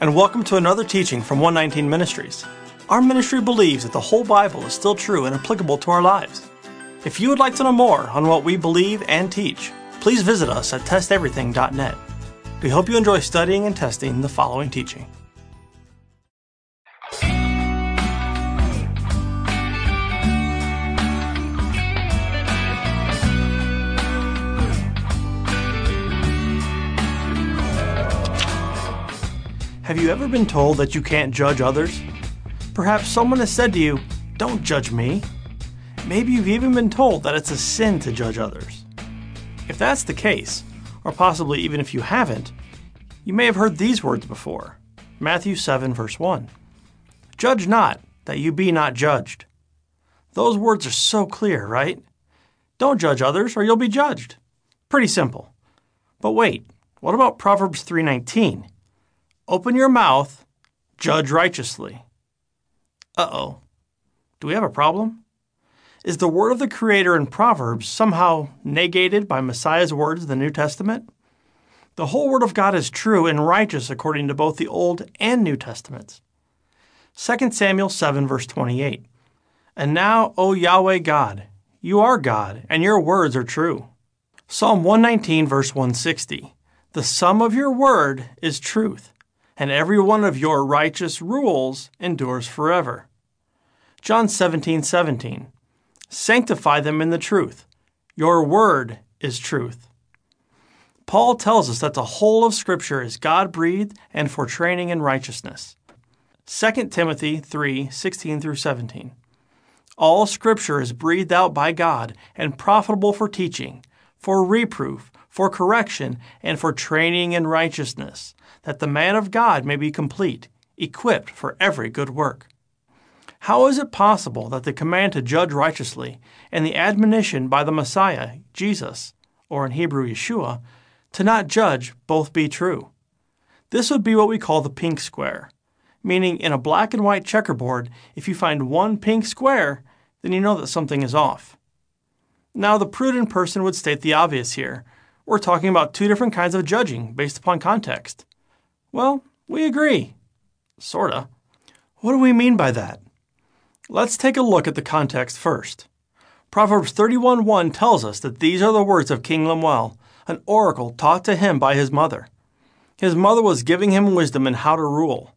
and welcome to another teaching from 119 Ministries. Our ministry believes that the whole Bible is still true and applicable to our lives. If you would like to know more on what we believe and teach, please visit us at testeverything.net. We hope you enjoy studying and testing the following teaching. Have you ever been told that you can't judge others? Perhaps someone has said to you, Don't judge me. Maybe you've even been told that it's a sin to judge others. If that's the case, or possibly even if you haven't, you may have heard these words before Matthew 7, verse 1. Judge not, that you be not judged. Those words are so clear, right? Don't judge others, or you'll be judged. Pretty simple. But wait, what about Proverbs 319? Open your mouth, judge righteously. Uh oh. Do we have a problem? Is the word of the Creator in Proverbs somehow negated by Messiah's words in the New Testament? The whole Word of God is true and righteous according to both the Old and New Testaments. 2 Samuel 7, verse 28. And now, O Yahweh God, you are God, and your words are true. Psalm 119, verse 160. The sum of your word is truth and every one of your righteous rules endures forever. John 17, 17. Sanctify them in the truth. Your word is truth. Paul tells us that the whole of Scripture is God breathed and for training in righteousness. 2 Timothy 3 16 through 17. All Scripture is breathed out by God and profitable for teaching, for reproof, for correction, and for training in righteousness that the man of God may be complete, equipped for every good work. How is it possible that the command to judge righteously and the admonition by the Messiah, Jesus, or in Hebrew Yeshua, to not judge both be true? This would be what we call the pink square, meaning in a black and white checkerboard, if you find one pink square, then you know that something is off. Now, the prudent person would state the obvious here. We're talking about two different kinds of judging based upon context. Well, we agree. Sorta. What do we mean by that? Let's take a look at the context first. Proverbs 31:1 tells us that these are the words of King Lemuel, an oracle taught to him by his mother. His mother was giving him wisdom in how to rule.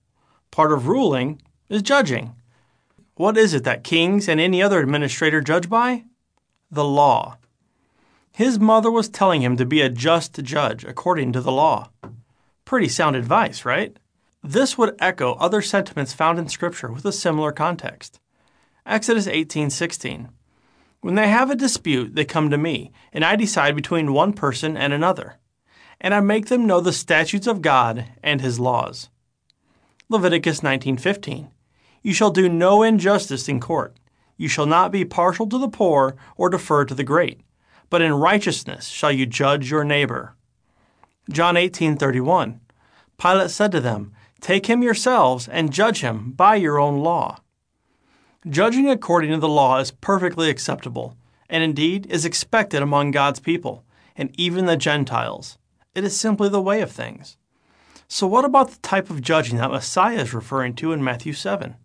Part of ruling is judging. What is it that kings and any other administrator judge by? The law. His mother was telling him to be a just judge according to the law. Pretty sound advice, right? This would echo other sentiments found in Scripture with a similar context. Exodus 18:16. When they have a dispute, they come to me, and I decide between one person and another, and I make them know the statutes of God and his laws. Leviticus 19:15. You shall do no injustice in court. You shall not be partial to the poor or defer to the great, but in righteousness shall you judge your neighbor. John 18:31. Pilate said to them, Take him yourselves and judge him by your own law. Judging according to the law is perfectly acceptable, and indeed is expected among God's people, and even the Gentiles. It is simply the way of things. So, what about the type of judging that Messiah is referring to in Matthew 7?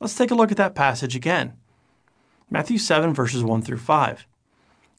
Let's take a look at that passage again. Matthew 7, verses 1 through 5.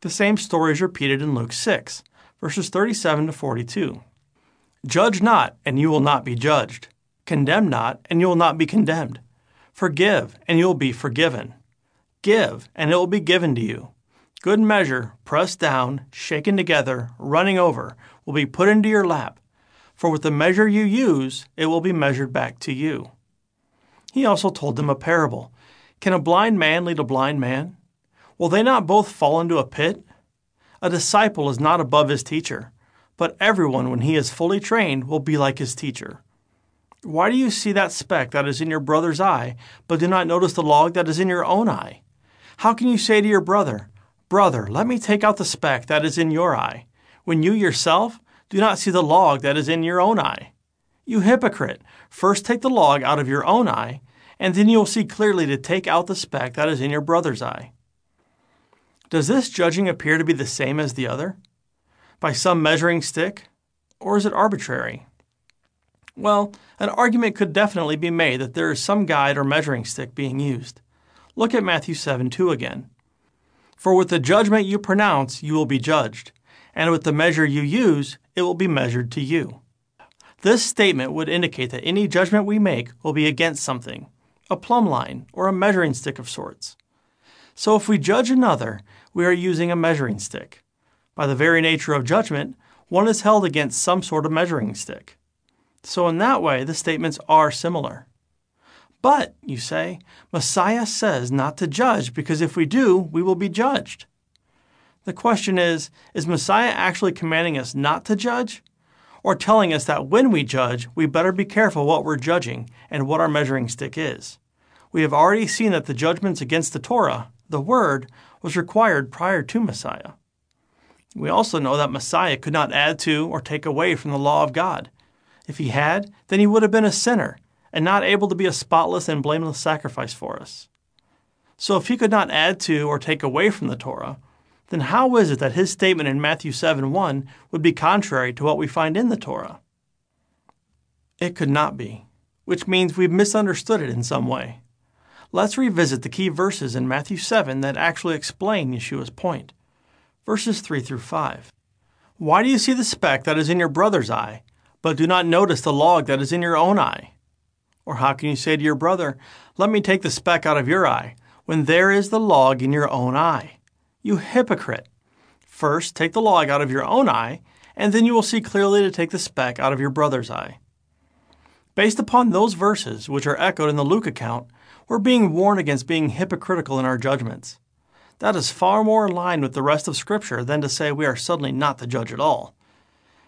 The same story is repeated in Luke 6, verses 37 to 42. Judge not, and you will not be judged. Condemn not, and you will not be condemned. Forgive, and you will be forgiven. Give, and it will be given to you. Good measure, pressed down, shaken together, running over, will be put into your lap. For with the measure you use, it will be measured back to you. He also told them a parable Can a blind man lead a blind man? Will they not both fall into a pit? A disciple is not above his teacher but everyone, when he is fully trained, will be like his teacher. Why do you see that speck that is in your brother's eye, but do not notice the log that is in your own eye? How can you say to your brother, Brother, let me take out the speck that is in your eye, when you yourself do not see the log that is in your own eye? You hypocrite, first take the log out of your own eye, and then you will see clearly to take out the speck that is in your brother's eye. Does this judging appear to be the same as the other? By some measuring stick? Or is it arbitrary? Well, an argument could definitely be made that there is some guide or measuring stick being used. Look at Matthew 7 2 again. For with the judgment you pronounce, you will be judged, and with the measure you use, it will be measured to you. This statement would indicate that any judgment we make will be against something, a plumb line, or a measuring stick of sorts. So if we judge another, we are using a measuring stick. By the very nature of judgment, one is held against some sort of measuring stick. So, in that way, the statements are similar. But, you say, Messiah says not to judge because if we do, we will be judged. The question is Is Messiah actually commanding us not to judge? Or telling us that when we judge, we better be careful what we're judging and what our measuring stick is? We have already seen that the judgments against the Torah, the Word, was required prior to Messiah. We also know that Messiah could not add to or take away from the law of God. If he had, then he would have been a sinner and not able to be a spotless and blameless sacrifice for us. So if he could not add to or take away from the Torah, then how is it that his statement in Matthew 7 1 would be contrary to what we find in the Torah? It could not be, which means we've misunderstood it in some way. Let's revisit the key verses in Matthew 7 that actually explain Yeshua's point. Verses 3 through 5. Why do you see the speck that is in your brother's eye, but do not notice the log that is in your own eye? Or how can you say to your brother, Let me take the speck out of your eye, when there is the log in your own eye? You hypocrite! First, take the log out of your own eye, and then you will see clearly to take the speck out of your brother's eye. Based upon those verses, which are echoed in the Luke account, we're being warned against being hypocritical in our judgments. That is far more in line with the rest of Scripture than to say we are suddenly not to judge at all.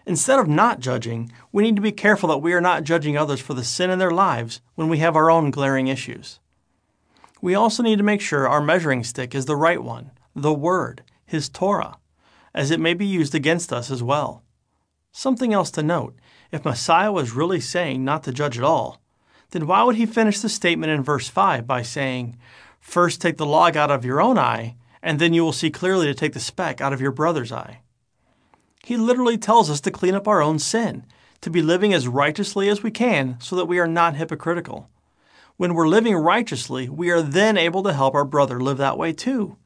Instead of not judging, we need to be careful that we are not judging others for the sin in their lives when we have our own glaring issues. We also need to make sure our measuring stick is the right one, the Word, His Torah, as it may be used against us as well. Something else to note if Messiah was really saying not to judge at all, then why would he finish the statement in verse 5 by saying, First take the log out of your own eye, and then you will see clearly to take the speck out of your brother's eye? He literally tells us to clean up our own sin, to be living as righteously as we can so that we are not hypocritical. When we're living righteously, we are then able to help our brother live that way too.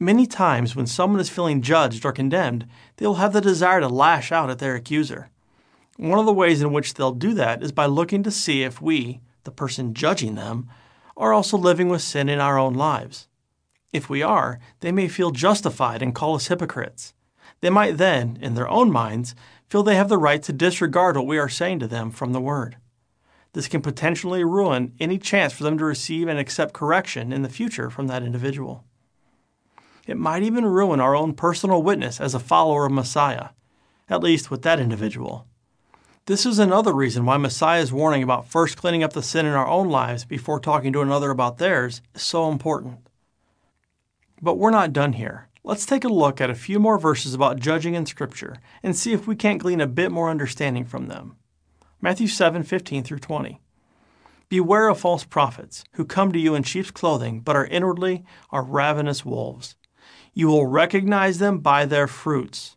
Many times, when someone is feeling judged or condemned, they will have the desire to lash out at their accuser. One of the ways in which they'll do that is by looking to see if we, the person judging them, are also living with sin in our own lives. If we are, they may feel justified and call us hypocrites. They might then, in their own minds, feel they have the right to disregard what we are saying to them from the Word. This can potentially ruin any chance for them to receive and accept correction in the future from that individual. It might even ruin our own personal witness as a follower of Messiah, at least with that individual. This is another reason why Messiah's warning about first cleaning up the sin in our own lives before talking to another about theirs is so important. But we're not done here. Let's take a look at a few more verses about judging in Scripture and see if we can't glean a bit more understanding from them. Matthew 7 15 through 20. Beware of false prophets, who come to you in sheep's clothing, but are inwardly are ravenous wolves. You will recognize them by their fruits.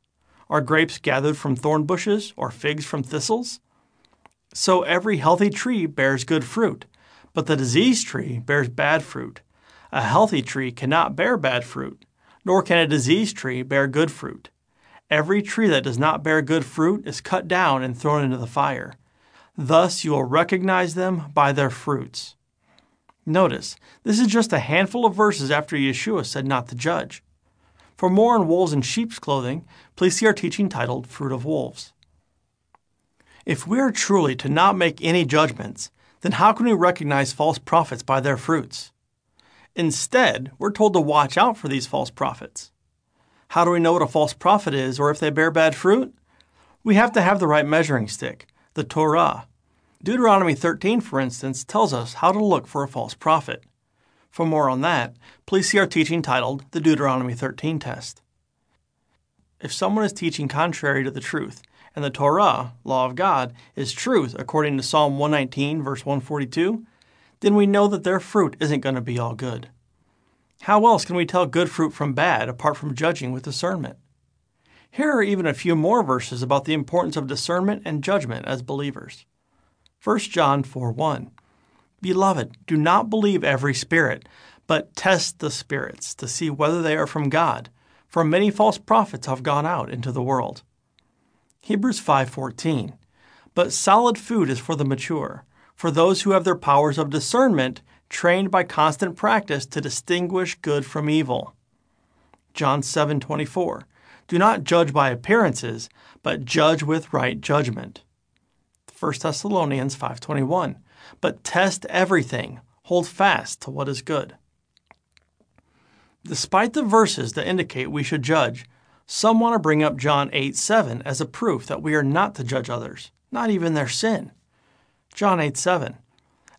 Are grapes gathered from thorn bushes or figs from thistles? So every healthy tree bears good fruit, but the diseased tree bears bad fruit. A healthy tree cannot bear bad fruit, nor can a diseased tree bear good fruit. Every tree that does not bear good fruit is cut down and thrown into the fire. Thus you will recognize them by their fruits. Notice, this is just a handful of verses after Yeshua said not to judge. For more on wolves in sheep's clothing, please see our teaching titled Fruit of Wolves. If we are truly to not make any judgments, then how can we recognize false prophets by their fruits? Instead, we're told to watch out for these false prophets. How do we know what a false prophet is or if they bear bad fruit? We have to have the right measuring stick, the Torah. Deuteronomy 13, for instance, tells us how to look for a false prophet. For more on that, please see our teaching titled The Deuteronomy 13 Test. If someone is teaching contrary to the truth, and the Torah, law of God, is truth according to Psalm 119, verse 142, then we know that their fruit isn't going to be all good. How else can we tell good fruit from bad apart from judging with discernment? Here are even a few more verses about the importance of discernment and judgment as believers. 1 John 4 1. Beloved, do not believe every spirit, but test the spirits to see whether they are from God, for many false prophets have gone out into the world. Hebrews 5:14. But solid food is for the mature, for those who have their powers of discernment trained by constant practice to distinguish good from evil. John 7:24. Do not judge by appearances, but judge with right judgment. 1 Thessalonians 5:21. But test everything, hold fast to what is good. Despite the verses that indicate we should judge, some want to bring up John 8 7 as a proof that we are not to judge others, not even their sin. John 8 7.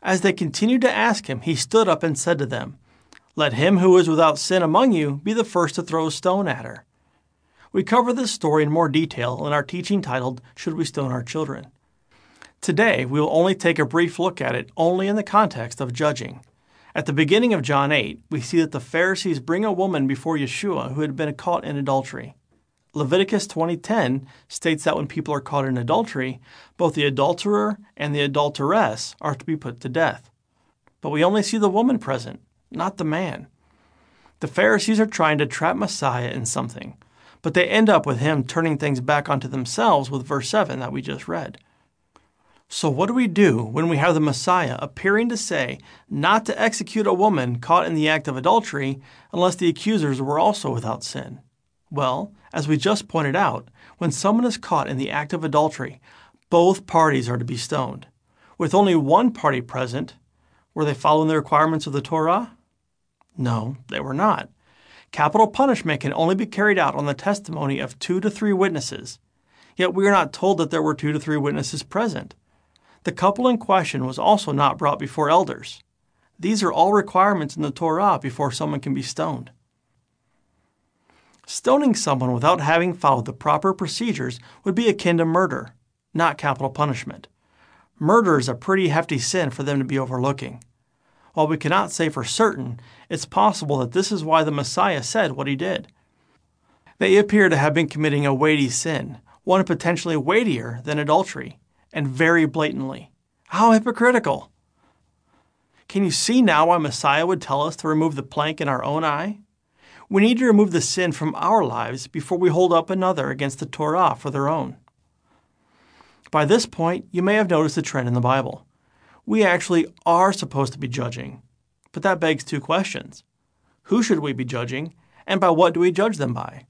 As they continued to ask him, he stood up and said to them, Let him who is without sin among you be the first to throw a stone at her. We cover this story in more detail in our teaching titled, Should We Stone Our Children? Today, we will only take a brief look at it only in the context of judging. At the beginning of John 8, we see that the Pharisees bring a woman before Yeshua who had been caught in adultery. Leviticus 20:10 states that when people are caught in adultery, both the adulterer and the adulteress are to be put to death. But we only see the woman present, not the man. The Pharisees are trying to trap Messiah in something, but they end up with him turning things back onto themselves with verse 7 that we just read. So, what do we do when we have the Messiah appearing to say not to execute a woman caught in the act of adultery unless the accusers were also without sin? Well, as we just pointed out, when someone is caught in the act of adultery, both parties are to be stoned. With only one party present, were they following the requirements of the Torah? No, they were not. Capital punishment can only be carried out on the testimony of two to three witnesses. Yet we are not told that there were two to three witnesses present. The couple in question was also not brought before elders. These are all requirements in the Torah before someone can be stoned. Stoning someone without having followed the proper procedures would be akin to murder, not capital punishment. Murder is a pretty hefty sin for them to be overlooking. While we cannot say for certain, it's possible that this is why the Messiah said what he did. They appear to have been committing a weighty sin, one potentially weightier than adultery, and very blatantly. How hypocritical! Can you see now why Messiah would tell us to remove the plank in our own eye? We need to remove the sin from our lives before we hold up another against the Torah for their own. By this point, you may have noticed a trend in the Bible. We actually are supposed to be judging, but that begs two questions. Who should we be judging, and by what do we judge them by?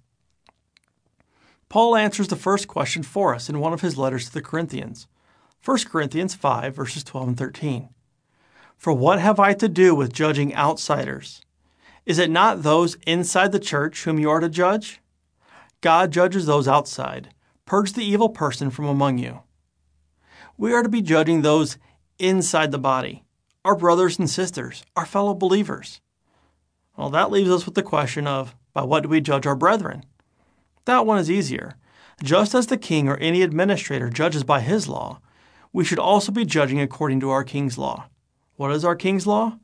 Paul answers the first question for us in one of his letters to the Corinthians. 1 Corinthians 5, verses 12 and 13. For what have I to do with judging outsiders? Is it not those inside the church whom you are to judge? God judges those outside. Purge the evil person from among you. We are to be judging those inside the body, our brothers and sisters, our fellow believers. Well, that leaves us with the question of by what do we judge our brethren? That one is easier. Just as the king or any administrator judges by his law, we should also be judging according to our king's law. What is our king's law?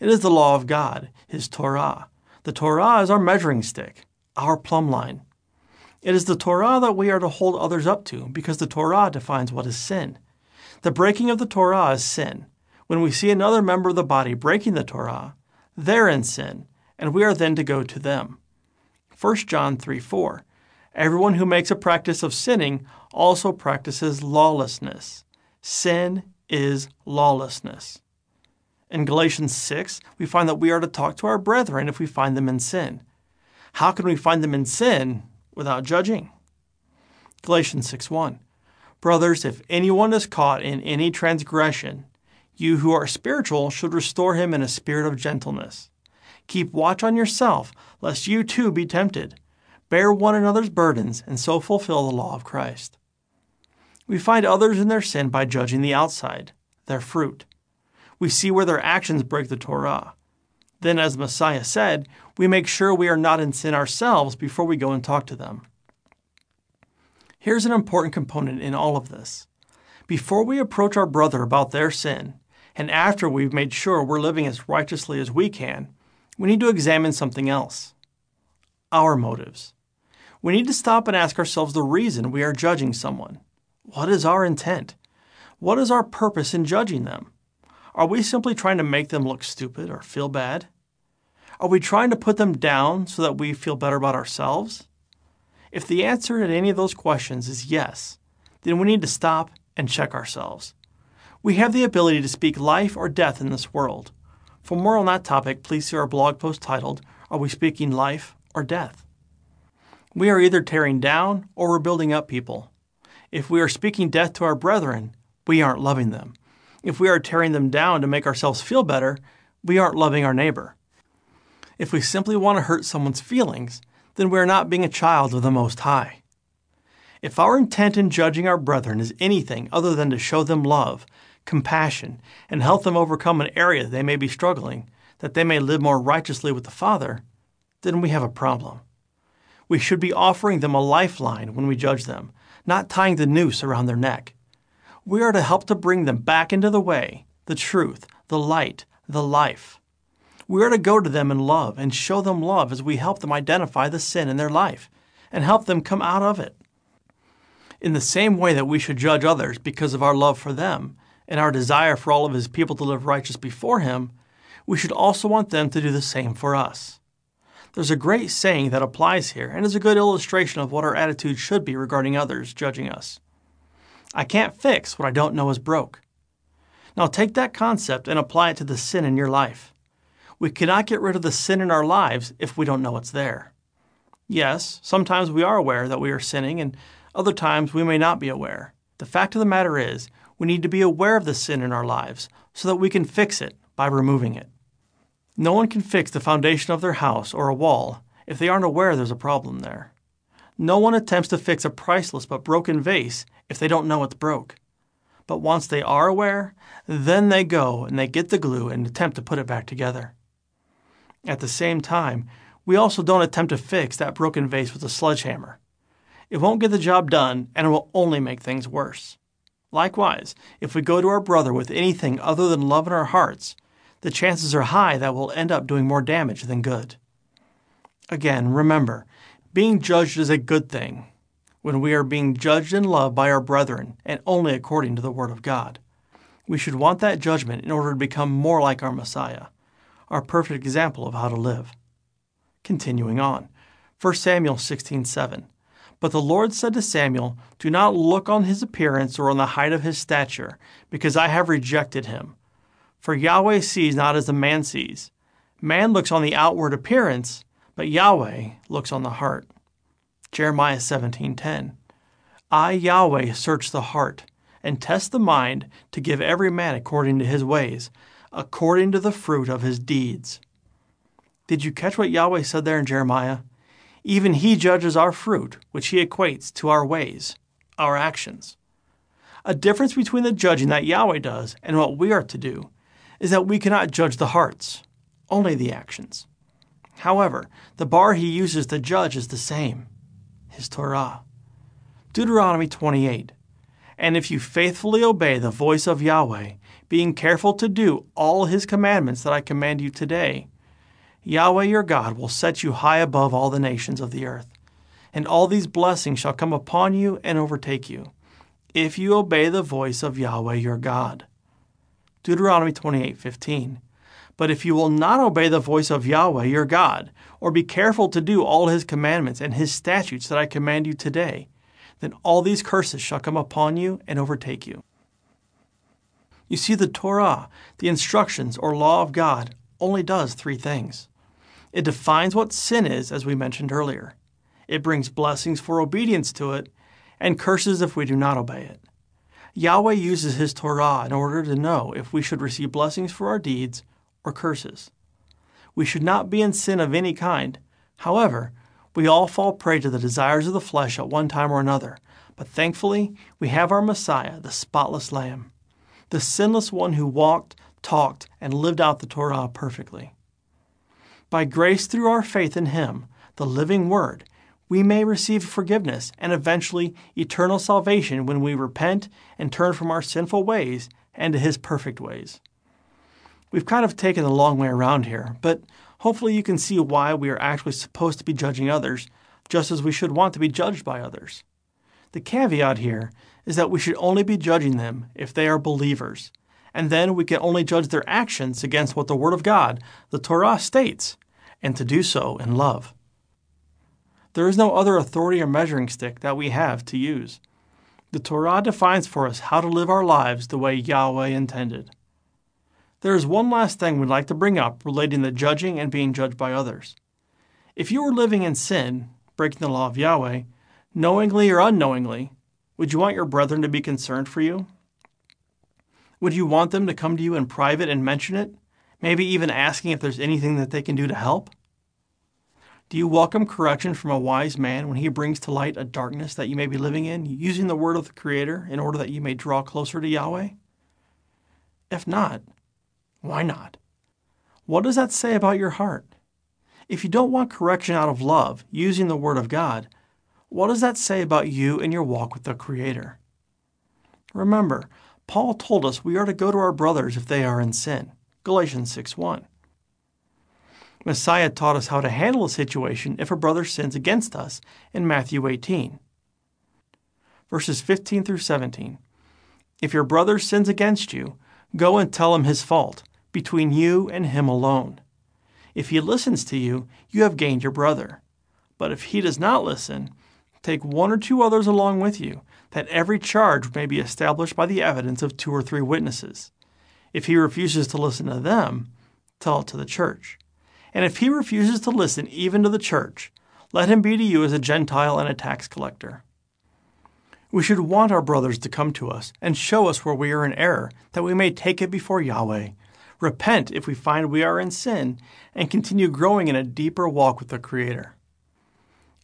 It is the law of God, His Torah. The Torah is our measuring stick, our plumb line. It is the Torah that we are to hold others up to because the Torah defines what is sin. The breaking of the Torah is sin. When we see another member of the body breaking the Torah, they're in sin, and we are then to go to them. 1 John 3 4. Everyone who makes a practice of sinning also practices lawlessness. Sin is lawlessness. In Galatians 6, we find that we are to talk to our brethren if we find them in sin. How can we find them in sin without judging? Galatians 6:1 Brothers, if anyone is caught in any transgression, you who are spiritual should restore him in a spirit of gentleness. Keep watch on yourself, lest you too be tempted. Bear one another's burdens, and so fulfill the law of Christ. We find others in their sin by judging the outside, their fruit. We see where their actions break the Torah. Then, as Messiah said, we make sure we are not in sin ourselves before we go and talk to them. Here's an important component in all of this. Before we approach our brother about their sin, and after we've made sure we're living as righteously as we can, we need to examine something else our motives. We need to stop and ask ourselves the reason we are judging someone. What is our intent? What is our purpose in judging them? Are we simply trying to make them look stupid or feel bad? Are we trying to put them down so that we feel better about ourselves? If the answer to any of those questions is yes, then we need to stop and check ourselves. We have the ability to speak life or death in this world. For more on that topic, please see our blog post titled, Are We Speaking Life or Death? We are either tearing down or we're building up people. If we are speaking death to our brethren, we aren't loving them. If we are tearing them down to make ourselves feel better, we aren't loving our neighbor. If we simply want to hurt someone's feelings, then we are not being a child of the Most High. If our intent in judging our brethren is anything other than to show them love, compassion, and help them overcome an area they may be struggling, that they may live more righteously with the Father, then we have a problem. We should be offering them a lifeline when we judge them, not tying the noose around their neck. We are to help to bring them back into the way, the truth, the light, the life. We are to go to them in love and show them love as we help them identify the sin in their life and help them come out of it. In the same way that we should judge others because of our love for them and our desire for all of His people to live righteous before Him, we should also want them to do the same for us. There's a great saying that applies here and is a good illustration of what our attitude should be regarding others judging us. I can't fix what I don't know is broke. Now take that concept and apply it to the sin in your life. We cannot get rid of the sin in our lives if we don't know it's there. Yes, sometimes we are aware that we are sinning, and other times we may not be aware. The fact of the matter is, we need to be aware of the sin in our lives so that we can fix it by removing it. No one can fix the foundation of their house or a wall if they aren't aware there's a problem there. No one attempts to fix a priceless but broken vase if they don't know it's broke. But once they are aware, then they go and they get the glue and attempt to put it back together. At the same time, we also don't attempt to fix that broken vase with a sledgehammer. It won't get the job done, and it will only make things worse. Likewise, if we go to our brother with anything other than love in our hearts, the chances are high that we'll end up doing more damage than good. Again, remember, being judged is a good thing when we are being judged in love by our brethren and only according to the Word of God. We should want that judgment in order to become more like our Messiah, our perfect example of how to live. Continuing on, 1 Samuel 16:7. But the Lord said to Samuel, Do not look on his appearance or on the height of his stature, because I have rejected him. For Yahweh sees not as the man sees. Man looks on the outward appearance, but Yahweh looks on the heart. Jeremiah 17:10. I Yahweh search the heart and test the mind to give every man according to his ways, according to the fruit of his deeds. Did you catch what Yahweh said there in Jeremiah? Even he judges our fruit, which he equates to our ways, our actions. A difference between the judging that Yahweh does and what we are to do is that we cannot judge the hearts, only the actions. However, the bar he uses to judge is the same his Torah. Deuteronomy 28 And if you faithfully obey the voice of Yahweh, being careful to do all his commandments that I command you today, Yahweh your God will set you high above all the nations of the earth, and all these blessings shall come upon you and overtake you, if you obey the voice of Yahweh your God. Deuteronomy 28:15. But if you will not obey the voice of Yahweh your God, or be careful to do all his commandments and his statutes that I command you today, then all these curses shall come upon you and overtake you. You see, the Torah, the instructions or law of God, only does three things. It defines what sin is, as we mentioned earlier. It brings blessings for obedience to it, and curses if we do not obey it. Yahweh uses His Torah in order to know if we should receive blessings for our deeds or curses. We should not be in sin of any kind. However, we all fall prey to the desires of the flesh at one time or another, But thankfully, we have our Messiah, the spotless Lamb, the sinless one who walked, talked, and lived out the Torah perfectly. By grace through our faith in Him, the living Word, we may receive forgiveness and eventually eternal salvation when we repent and turn from our sinful ways and to His perfect ways. We've kind of taken the long way around here, but hopefully you can see why we are actually supposed to be judging others, just as we should want to be judged by others. The caveat here is that we should only be judging them if they are believers, and then we can only judge their actions against what the Word of God, the Torah, states, and to do so in love. There is no other authority or measuring stick that we have to use. The Torah defines for us how to live our lives the way Yahweh intended. There is one last thing we'd like to bring up relating to judging and being judged by others. If you were living in sin, breaking the law of Yahweh, knowingly or unknowingly, would you want your brethren to be concerned for you? Would you want them to come to you in private and mention it, maybe even asking if there's anything that they can do to help? Do you welcome correction from a wise man when he brings to light a darkness that you may be living in, using the word of the Creator in order that you may draw closer to Yahweh? If not, why not? What does that say about your heart? If you don't want correction out of love, using the Word of God, what does that say about you and your walk with the Creator? Remember, Paul told us we are to go to our brothers if they are in sin. Galatians 6 1. Messiah taught us how to handle a situation if a brother sins against us in Matthew 18. Verses 15 through 17. If your brother sins against you, go and tell him his fault, between you and him alone. If he listens to you, you have gained your brother. But if he does not listen, Take one or two others along with you, that every charge may be established by the evidence of two or three witnesses. If he refuses to listen to them, tell it to the church. And if he refuses to listen even to the church, let him be to you as a Gentile and a tax collector. We should want our brothers to come to us and show us where we are in error, that we may take it before Yahweh, repent if we find we are in sin, and continue growing in a deeper walk with the Creator.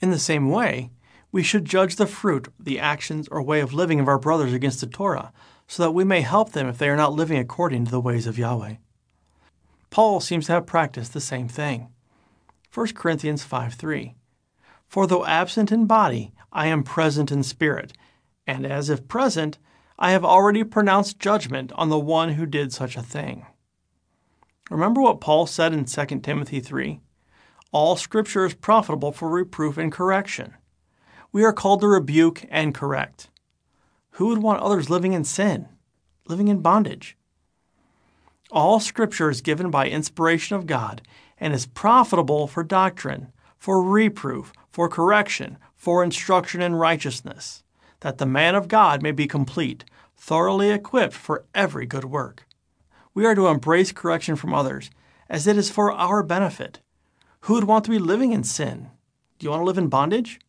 In the same way, we should judge the fruit, the actions, or way of living of our brothers against the Torah, so that we may help them if they are not living according to the ways of Yahweh. Paul seems to have practiced the same thing. 1 Corinthians 5 3. For though absent in body, I am present in spirit, and as if present, I have already pronounced judgment on the one who did such a thing. Remember what Paul said in 2 Timothy 3? All scripture is profitable for reproof and correction we are called to rebuke and correct. Who would want others living in sin, living in bondage? All Scripture is given by inspiration of God and is profitable for doctrine, for reproof, for correction, for instruction in righteousness, that the man of God may be complete, thoroughly equipped for every good work. We are to embrace correction from others, as it is for our benefit. Who would want to be living in sin? Do you want to live in bondage?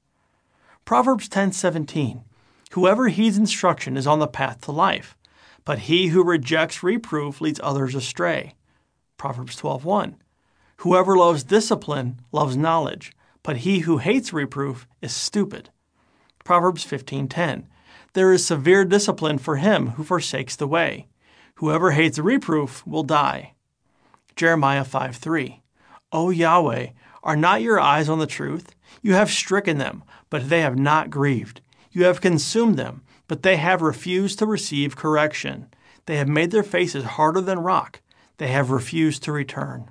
Proverbs 10:17 Whoever heeds instruction is on the path to life, but he who rejects reproof leads others astray. Proverbs 12:1 Whoever loves discipline loves knowledge, but he who hates reproof is stupid. Proverbs 15:10 There is severe discipline for him who forsakes the way. Whoever hates reproof will die. Jeremiah 5:3 O Yahweh, are not your eyes on the truth? You have stricken them, but they have not grieved. You have consumed them, but they have refused to receive correction. They have made their faces harder than rock. They have refused to return.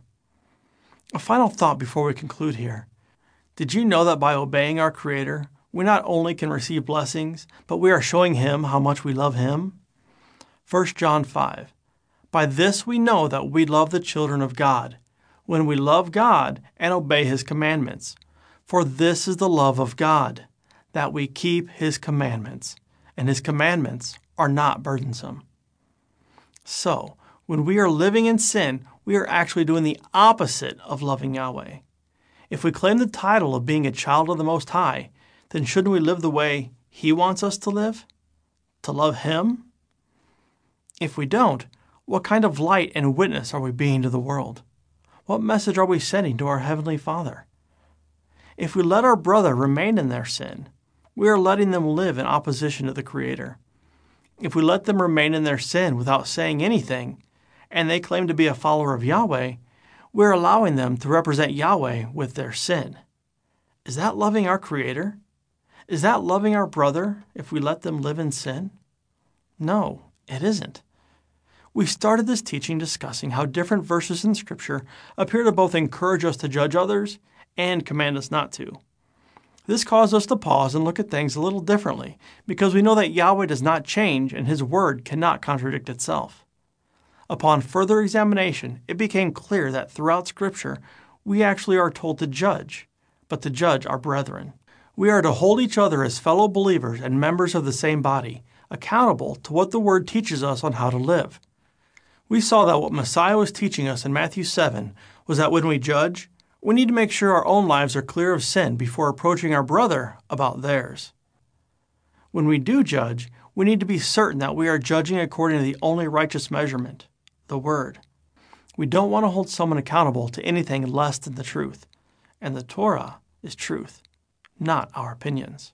A final thought before we conclude here. Did you know that by obeying our Creator, we not only can receive blessings, but we are showing Him how much we love Him? 1 John 5. By this we know that we love the children of God, when we love God and obey His commandments. For this is the love of God, that we keep His commandments, and His commandments are not burdensome. So, when we are living in sin, we are actually doing the opposite of loving Yahweh. If we claim the title of being a child of the Most High, then shouldn't we live the way He wants us to live? To love Him? If we don't, what kind of light and witness are we being to the world? What message are we sending to our Heavenly Father? If we let our brother remain in their sin, we are letting them live in opposition to the Creator. If we let them remain in their sin without saying anything, and they claim to be a follower of Yahweh, we're allowing them to represent Yahweh with their sin. Is that loving our Creator? Is that loving our brother if we let them live in sin? No, it isn't. We started this teaching discussing how different verses in Scripture appear to both encourage us to judge others and command us not to. This caused us to pause and look at things a little differently because we know that Yahweh does not change and His Word cannot contradict itself. Upon further examination, it became clear that throughout Scripture, we actually are told to judge, but to judge our brethren. We are to hold each other as fellow believers and members of the same body, accountable to what the Word teaches us on how to live. We saw that what Messiah was teaching us in Matthew 7 was that when we judge, we need to make sure our own lives are clear of sin before approaching our brother about theirs. When we do judge, we need to be certain that we are judging according to the only righteous measurement, the Word. We don't want to hold someone accountable to anything less than the truth, and the Torah is truth, not our opinions.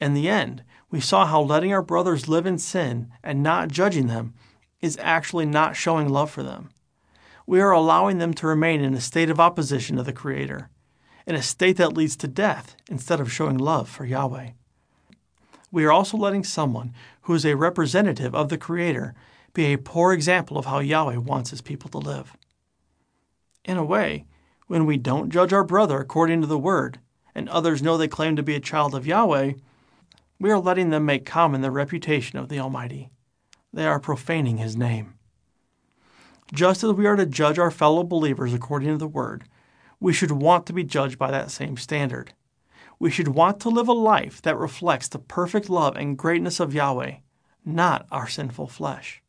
In the end, we saw how letting our brothers live in sin and not judging them is actually not showing love for them. We are allowing them to remain in a state of opposition to the Creator, in a state that leads to death instead of showing love for Yahweh. We are also letting someone who is a representative of the Creator be a poor example of how Yahweh wants his people to live. In a way, when we don't judge our brother according to the Word, and others know they claim to be a child of Yahweh, we are letting them make common the reputation of the Almighty. They are profaning His name. Just as we are to judge our fellow believers according to the Word, we should want to be judged by that same standard. We should want to live a life that reflects the perfect love and greatness of Yahweh, not our sinful flesh.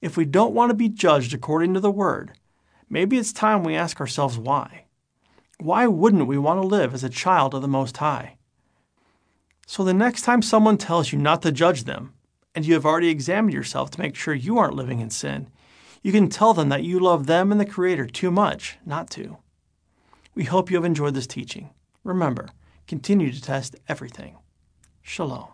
If we don't want to be judged according to the Word, maybe it's time we ask ourselves why. Why wouldn't we want to live as a child of the Most High? So the next time someone tells you not to judge them, and you have already examined yourself to make sure you aren't living in sin, you can tell them that you love them and the Creator too much not to. We hope you have enjoyed this teaching. Remember, continue to test everything. Shalom.